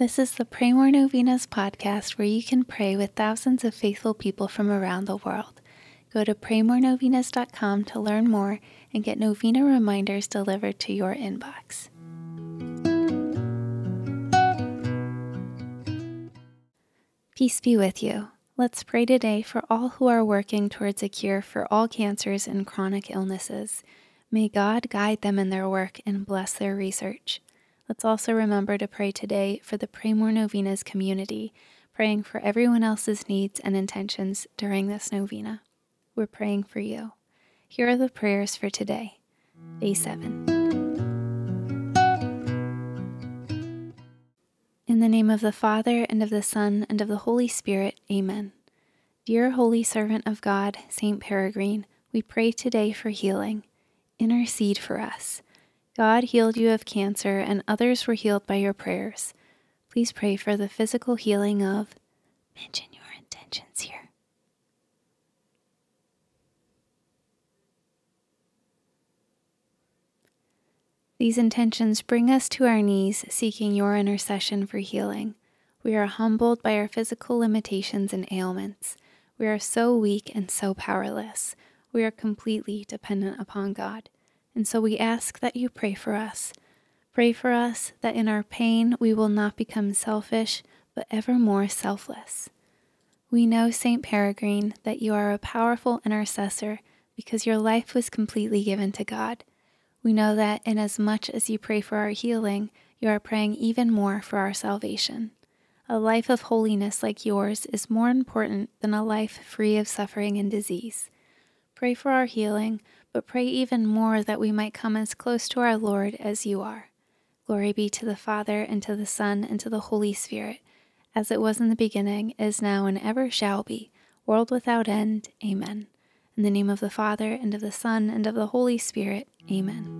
This is the Pray More Novenas podcast where you can pray with thousands of faithful people from around the world. Go to praymorenovenas.com to learn more and get novena reminders delivered to your inbox. Peace be with you. Let's pray today for all who are working towards a cure for all cancers and chronic illnesses. May God guide them in their work and bless their research. Let's also remember to pray today for the Pray More Novenas community, praying for everyone else's needs and intentions during this novena. We're praying for you. Here are the prayers for today, day 7. In the name of the Father, and of the Son, and of the Holy Spirit, amen. Dear Holy Servant of God, Saint Peregrine, we pray today for healing. Intercede for us. God healed you of cancer, and others were healed by your prayers. Please pray for the physical healing of. Mention your intentions here. These intentions bring us to our knees, seeking your intercession for healing. We are humbled by our physical limitations and ailments. We are so weak and so powerless. We are completely dependent upon God. And so we ask that you pray for us. Pray for us that in our pain we will not become selfish, but ever more selfless. We know, St. Peregrine, that you are a powerful intercessor because your life was completely given to God. We know that inasmuch as you pray for our healing, you are praying even more for our salvation. A life of holiness like yours is more important than a life free of suffering and disease. Pray for our healing, but pray even more that we might come as close to our Lord as you are. Glory be to the Father, and to the Son, and to the Holy Spirit, as it was in the beginning, is now, and ever shall be, world without end. Amen. In the name of the Father, and of the Son, and of the Holy Spirit. Amen.